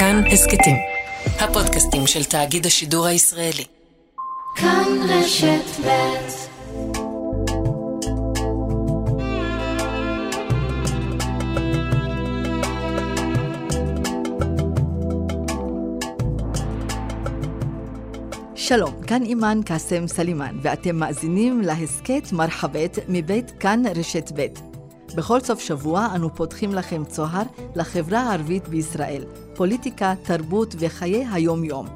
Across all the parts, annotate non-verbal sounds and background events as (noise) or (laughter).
כאן הסכתים, הפודקאסטים של תאגיד השידור הישראלי. כאן רשת ב' שלום, כאן אימאן קאסם סלימאן, ואתם מאזינים להסכת מרחבת מבית כאן רשת ב'. בכל סוף שבוע אנו פותחים לכם צוהר לחברה הערבית בישראל, פוליטיקה, תרבות וחיי היום-יום.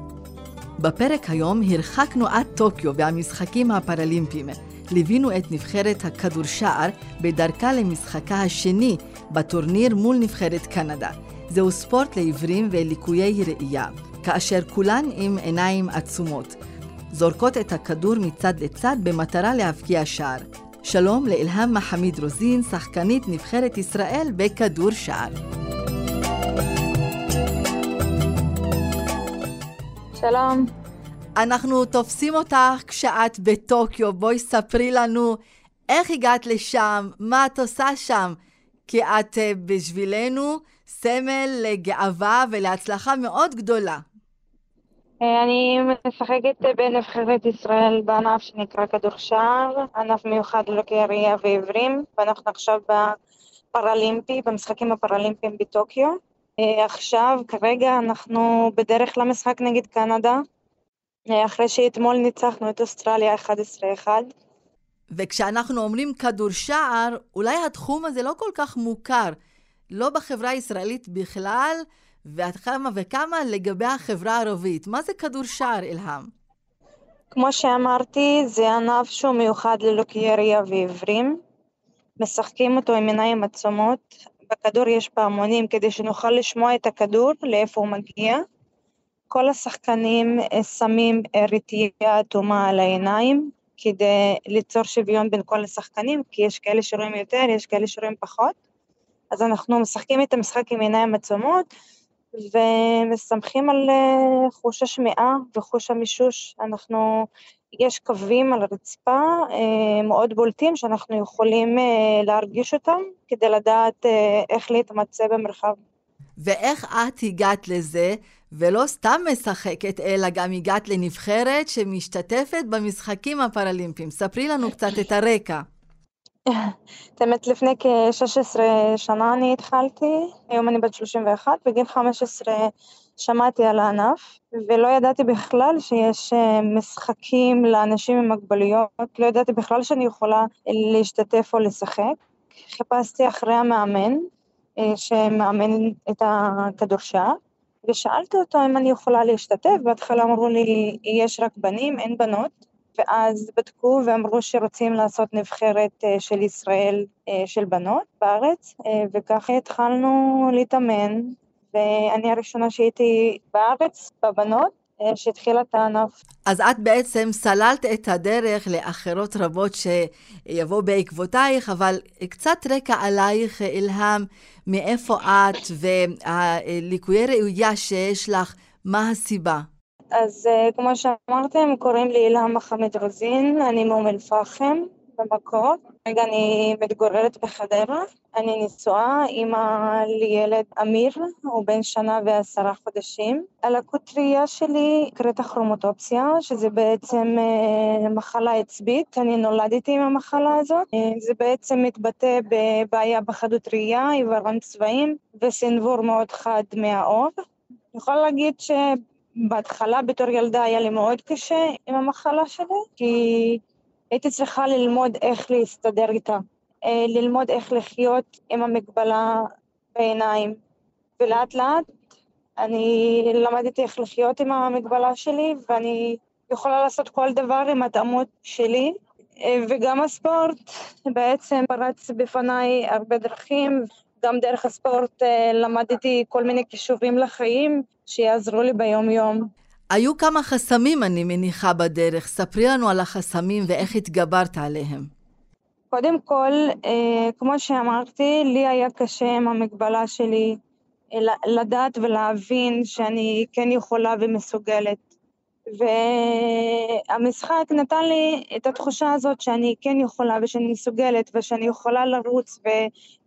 בפרק היום הרחקנו עד טוקיו והמשחקים הפראלימפיים. ליווינו את נבחרת הכדור שער בדרכה למשחקה השני בטורניר מול נבחרת קנדה. זהו ספורט לעיוורים וליקויי ראייה, כאשר כולן עם עיניים עצומות. זורקות את הכדור מצד לצד במטרה להבקיע שער. שלום לאלהם מחמיד רוזין, שחקנית נבחרת ישראל בכדור שער. שלום. אנחנו תופסים אותך כשאת בטוקיו, בואי ספרי לנו איך הגעת לשם, מה את עושה שם, כי את אה, בשבילנו סמל לגאווה ולהצלחה מאוד גדולה. אה, אני משחקת בנבחרת ישראל בענף שנקרא כדור שער, ענף מיוחד ללוקי ראייה ועיוורים, ואנחנו עכשיו בפראלימפי, במשחקים הפראלימפיים בטוקיו. אה, עכשיו, כרגע, אנחנו בדרך למשחק נגד קנדה, אה, אחרי שאתמול ניצחנו את אוסטרליה 11-1. וכשאנחנו אומרים כדור שער, אולי התחום הזה לא כל כך מוכר, לא בחברה הישראלית בכלל, ועד כמה וכמה לגבי החברה הערבית. מה זה כדור שער, אלהם? כמו שאמרתי, זה ענף שהוא מיוחד ללוקיי ראייה ועיוורים. משחקים אותו עם עיניים עצומות. בכדור יש פעמונים כדי שנוכל לשמוע את הכדור, לאיפה הוא מגיע. כל השחקנים אה, שמים רטייה אטומה על העיניים כדי ליצור שוויון בין כל השחקנים, כי יש כאלה שרואים יותר, יש כאלה שרואים פחות. אז אנחנו משחקים את המשחק עם עיניים עצומות, ומסמכים על אה, חוש השמיעה וחוש המישוש. אנחנו, יש קווים על הרצפה אה, מאוד בולטים שאנחנו יכולים אה, להרגיש אותם כדי לדעת איך להתמצא במרחב. ואיך את הגעת לזה, ולא סתם משחקת, אלא גם הגעת לנבחרת שמשתתפת במשחקים הפראלימפיים? ספרי לנו קצת את הרקע. האמת, לפני כ-16 שנה אני התחלתי, היום אני בת 31, בגיל 15 שמעתי על הענף, ולא ידעתי בכלל שיש אה, משחקים לאנשים עם מוגבלויות, לא ידעתי בכלל שאני יכולה להשתתף או לשחק. חיפשתי אחרי המאמן, אה, שמאמן את הכדורשעה, ושאלתי אותו אם אני יכולה להשתתף, בהתחלה אמרו לי, יש רק בנים, אין בנות. ואז בדקו ואמרו שרוצים לעשות נבחרת אה, של ישראל אה, של בנות בארץ, אה, וככה התחלנו להתאמן, ואני הראשונה שהייתי בארץ, בבנות, שהתחילה את הענף. אז את בעצם סללת את הדרך לאחרות רבות שיבואו בעקבותייך, אבל קצת רקע עלייך, אילהם, מאיפה את והליקויי ראויה שיש לך, מה הסיבה? אז אה, כמו שאמרתם, קוראים לי אילהam מחמד רוזין, אני מאום אל-פחם במקור. רגע אני מתגוררת בחדרה. אני נשואה, אימא לילד אמיר, הוא בן שנה ועשרה חודשים. הלקות ראייה שלי נקראת הכרומוטופסיה, שזה בעצם אה, מחלה עצבית. אני נולדתי עם המחלה הזאת. אה, זה בעצם מתבטא בבעיה בחדות ראייה, עיוורון צבעים וסנוור מאוד חד מהאור. אני יכולה להגיד ש... בהתחלה בתור ילדה היה לי מאוד קשה עם המחלה שלי, כי הייתי צריכה ללמוד איך להסתדר איתה, אה, ללמוד איך לחיות עם המגבלה בעיניים, ולאט לאט אני למדתי איך לחיות עם המגבלה שלי, ואני יכולה לעשות כל דבר עם התאמות שלי, אה, וגם הספורט בעצם פרץ בפניי הרבה דרכים, גם דרך הספורט אה, למדתי כל מיני כישורים לחיים שיעזרו לי ביום-יום. היו כמה חסמים, אני מניחה, בדרך. ספרי לנו על החסמים ואיך התגברת עליהם. קודם כל, אה, כמו שאמרתי, לי היה קשה עם המגבלה שלי אה, לדעת ולהבין שאני כן יכולה ומסוגלת. והמשחק נתן לי את התחושה הזאת שאני כן יכולה ושאני מסוגלת ושאני יכולה לרוץ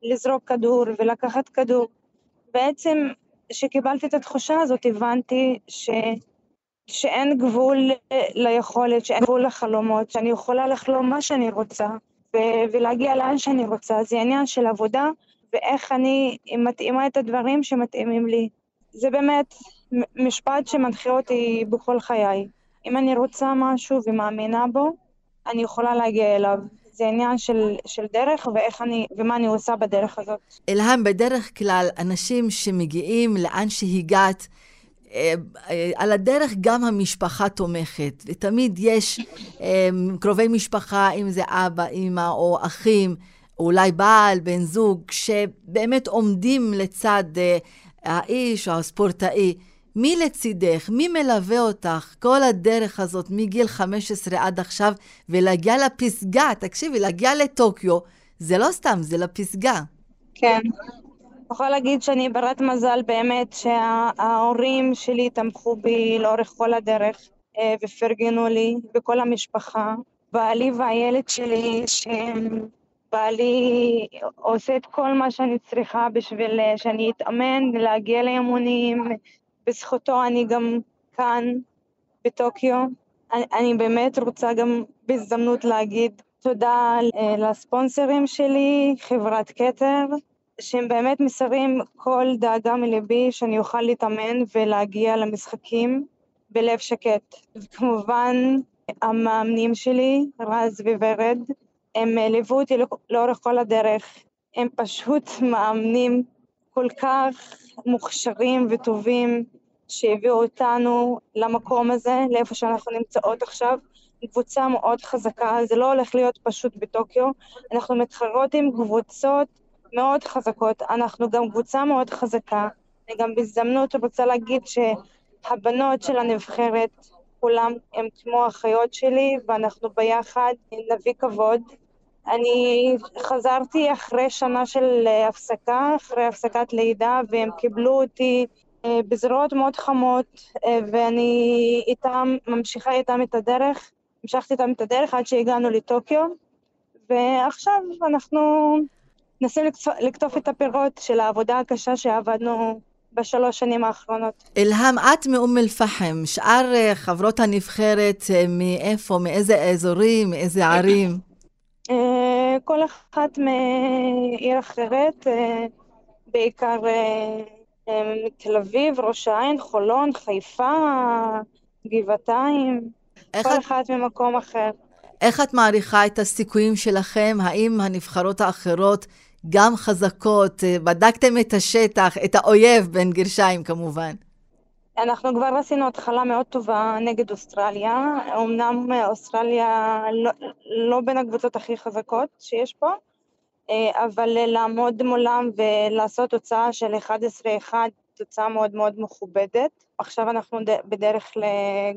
ולזרוק כדור ולקחת כדור. בעצם כשקיבלתי את התחושה הזאת הבנתי ש... שאין גבול ליכולת, שאין גבול לחלומות, שאני יכולה לחלום מה שאני רוצה ו- ולהגיע לאן שאני רוצה. זה עניין של עבודה ואיך אני מתאימה את הדברים שמתאימים לי. זה באמת משפט שמנחה אותי בכל חיי. אם אני רוצה משהו ומאמינה בו, אני יכולה להגיע אליו. זה עניין של, של דרך ואיך אני, ומה אני עושה בדרך הזאת. אלהם, בדרך כלל, אנשים שמגיעים לאן שהגעת, אה, אה, על הדרך גם המשפחה תומכת, ותמיד יש אה, קרובי משפחה, אם זה אבא, אימא או אחים, או אולי בעל, בן זוג, שבאמת עומדים לצד האיש או הספורטאי. מי לצידך? מי מלווה אותך כל הדרך הזאת מגיל 15 עד עכשיו, ולהגיע לפסגה? תקשיבי, להגיע לטוקיו, זה לא סתם, זה לפסגה. כן. יכול להגיד שאני ברת מזל באמת שההורים שלי תמכו בי לאורך כל הדרך אה, ופרגנו לי וכל המשפחה. בעלי והילד שלי, שבעלי עושה את כל מה שאני צריכה בשביל אה, שאני אתאמן, להגיע לאימונים, בזכותו אני גם כאן בטוקיו. אני, אני באמת רוצה גם בהזדמנות להגיד תודה אה, לספונסרים שלי, חברת כתר, שהם באמת מסרים כל דאגה מליבי שאני אוכל להתאמן ולהגיע למשחקים בלב שקט. וכמובן, המאמנים שלי, רז וורד, הם ליוו אותי לאורך כל הדרך. הם פשוט מאמנים כל כך מוכשרים וטובים שהביאו אותנו למקום הזה, לאיפה שאנחנו נמצאות עכשיו. קבוצה מאוד חזקה, זה לא הולך להיות פשוט בטוקיו. אנחנו מתחרות עם קבוצות מאוד חזקות. אנחנו גם קבוצה מאוד חזקה. אני גם בהזדמנות רוצה להגיד שהבנות של הנבחרת, כולם הם כמו אחיות שלי, ואנחנו ביחד נביא כבוד. אני חזרתי אחרי שנה של הפסקה, אחרי הפסקת לידה, והם קיבלו אותי אה, בזרועות מאוד חמות, אה, ואני איתם, ממשיכה איתם את הדרך, המשכתי איתם את הדרך עד שהגענו לטוקיו, ועכשיו אנחנו מנסים לקטוף את הפירות של העבודה הקשה שעבדנו בשלוש שנים האחרונות. אלהם, את מאום אל-פחם, שאר אה, חברות הנבחרת מאיפה, מאיזה אזורים, מאיזה ערים? כל אחת מעיר אחרת, בעיקר תל אביב, ראש העין, חולון, חיפה, גבעתיים, כל את... אחת ממקום אחר. איך את מעריכה את הסיכויים שלכם? האם הנבחרות האחרות גם חזקות? בדקתם את השטח, את האויב, בין גרשיים כמובן. אנחנו כבר עשינו התחלה מאוד טובה נגד אוסטרליה. אמנם אוסטרליה לא, לא בין הקבוצות הכי חזקות שיש פה, אה, אבל לעמוד מולם ולעשות תוצאה של 11-1, תוצאה מאוד מאוד מכובדת. עכשיו אנחנו בדרך אה,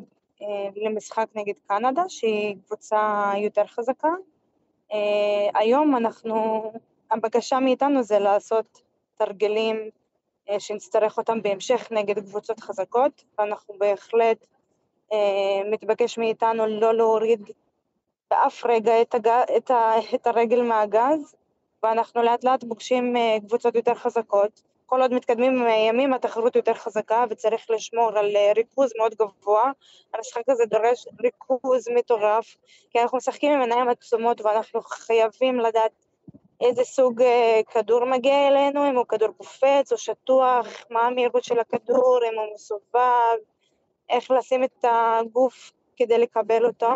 למשחק נגד קנדה, שהיא קבוצה יותר חזקה. אה, היום אנחנו, הבקשה מאיתנו זה לעשות תרגלים שנצטרך אותם בהמשך נגד קבוצות חזקות, ואנחנו בהחלט, מתבקש מאיתנו לא להוריד באף רגע את, הג... את, ה... את הרגל מהגז, ואנחנו לאט לאט פוגשים אה, קבוצות יותר חזקות. כל עוד מתקדמים עם הימים התחרות יותר חזקה וצריך לשמור על אה, ריכוז מאוד גבוה. המשחק הזה דורש ריכוז מטורף, כי אנחנו משחקים עם עיניים עצומות ואנחנו חייבים לדעת איזה סוג אה, כדור מגיע אלינו, אם הוא כדור קופץ או שטוח, מה המהירות של הכדור, אם הוא מסובב, איך לשים את הגוף כדי לקבל אותו.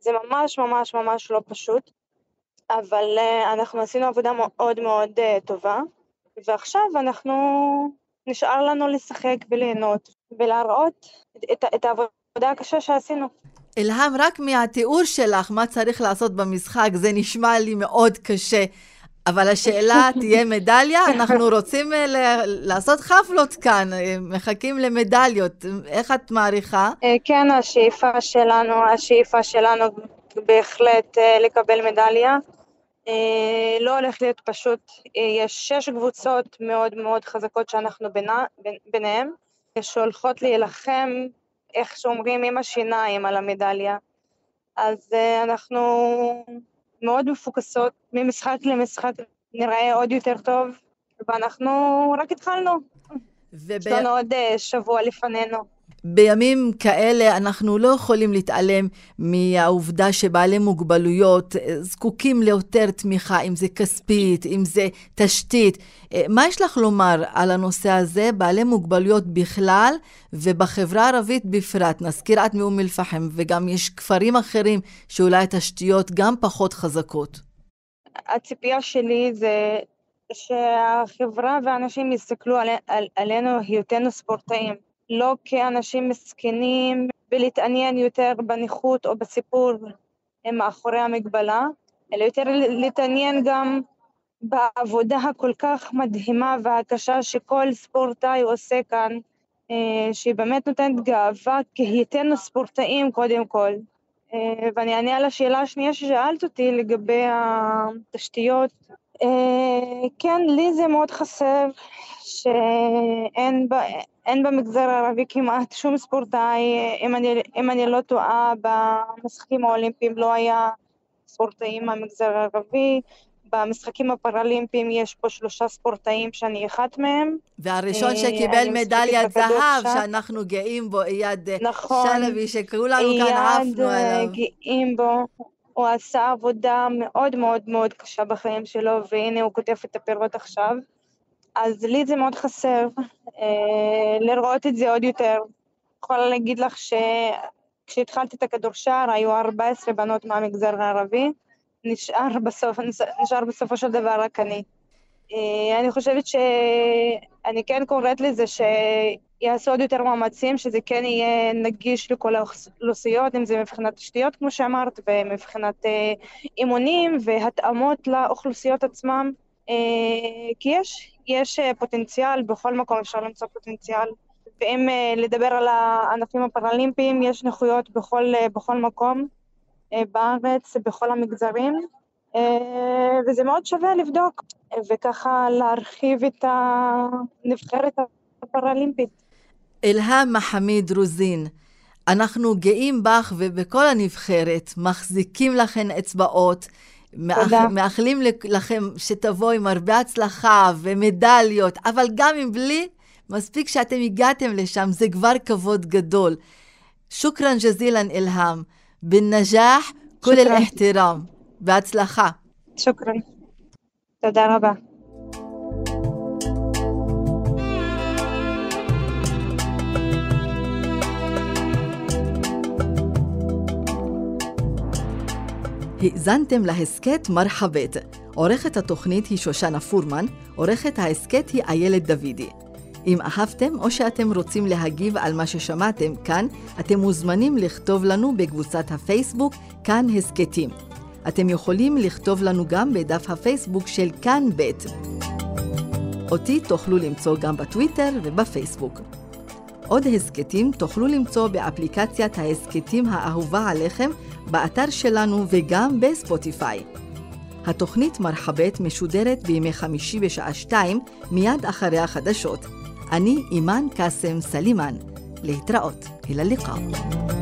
זה ממש ממש ממש לא פשוט. אבל uh, אנחנו עשינו עבודה מאוד מאוד uh, טובה, ועכשיו אנחנו, נשאר לנו לשחק וליהנות ולהראות את, את העבודה הקשה שעשינו. אלהם, רק מהתיאור שלך מה צריך לעשות במשחק, זה נשמע לי מאוד קשה. אבל השאלה (laughs) תהיה מדליה? אנחנו רוצים uh, לעשות חפלות כאן, מחכים למדליות. איך את מעריכה? כן, השאיפה שלנו, השאיפה שלנו בהחלט לקבל מדליה. אה, לא הולך להיות פשוט, אה, יש שש קבוצות מאוד מאוד חזקות שאנחנו בינה, ביניהן, שהולכות להילחם, איך שאומרים, עם השיניים על המדליה. אז אה, אנחנו מאוד מפוקסות, ממשחק למשחק נראה עוד יותר טוב, ואנחנו רק התחלנו. יש לנו עוד שבוע לפנינו. בימים כאלה אנחנו לא יכולים להתעלם מהעובדה שבעלי מוגבלויות אה, זקוקים ליותר תמיכה, אם זה כספית, אם זה תשתית. אה, מה יש לך לומר על הנושא הזה, בעלי מוגבלויות בכלל ובחברה הערבית בפרט? נזכיר את מאום אל-פחם, וגם יש כפרים אחרים שאולי התשתיות גם פחות חזקות. הציפייה שלי זה שהחברה והאנשים יסתכלו על, על, עלינו היותנו ספורטאים. לא כאנשים מסכנים ולהתעניין יותר בנכות או בסיפור מאחורי המגבלה, אלא יותר להתעניין גם בעבודה הכל כך מדהימה והקשה שכל ספורטאי עושה כאן, אה, שהיא באמת נותנת גאווה כי היותנו ספורטאים קודם כל. אה, ואני אענה על השאלה השנייה ששאלת אותי לגבי התשתיות. אה, כן, לי זה מאוד חסר שאין אין במגזר הערבי כמעט שום ספורטאי, אם אני, אם אני לא טועה, במשחקים האולימפיים לא היה ספורטאים מהמגזר הערבי. במשחקים הפראלימפיים יש פה שלושה ספורטאים שאני אחת מהם. והראשון אה, שקיבל מדליית זהב, שאנחנו גאים בו, אייד נכון, שלוי, שכולנו כאן עפנו עליו. אייד גאים בו. הוא עשה עבודה מאוד מאוד מאוד קשה בחיים שלו, והנה הוא כותב את הפירות עכשיו. אז לי זה מאוד חסר אה, לראות את זה עוד יותר. יכולה להגיד לך שכשהתחלתי את הכדורשער היו 14 בנות מהמגזר הערבי, נשאר בסוף, נשאר בסופו של דבר רק אני. אה, אני חושבת שאני כן קוראת לזה שיעשו עוד יותר מאמצים, שזה כן יהיה נגיש לכל האוכלוסיות, אם זה מבחינת תשתיות, כמו שאמרת, ומבחינת אה, אימונים והתאמות לאוכלוסיות עצמם. אה, כי יש, יש אה, פוטנציאל, בכל מקום אפשר למצוא פוטנציאל. ואם אה, לדבר על הענפים הפראלימפיים, יש נכויות בכל, בכל מקום בארץ, בכל המגזרים, וזה מאוד שווה לבדוק, וככה להרחיב את הנבחרת הפראלימפית. אלהאם מחמיד רוזין, אנחנו גאים בך ובכל הנבחרת, מחזיקים לכן אצבעות. מאח... מאחלים לכם שתבואו עם הרבה הצלחה ומדליות, אבל גם אם בלי, מספיק שאתם הגעתם לשם, זה כבר כבוד גדול. שוכרן ג'זילן אלהאם, בנג'אח כל אל-אחתרם. בהצלחה. שוכרן. תודה רבה. האזנתם להסכת מרחבת. עורכת התוכנית היא שושנה פורמן, עורכת ההסכת היא איילת דוידי. אם אהבתם או שאתם רוצים להגיב על מה ששמעתם כאן, אתם מוזמנים לכתוב לנו בקבוצת הפייסבוק כאן הסכתים. אתם יכולים לכתוב לנו גם בדף הפייסבוק של כאן ב'. אותי תוכלו למצוא גם בטוויטר ובפייסבוק. עוד הסכתים תוכלו למצוא באפליקציית ההסכתים האהובה עליכם באתר שלנו וגם בספוטיפיי. התוכנית מרחבת משודרת בימי חמישי בשעה שתיים, מיד אחרי החדשות. אני אימאן קאסם סלימאן. להתראות. אל הלקאה.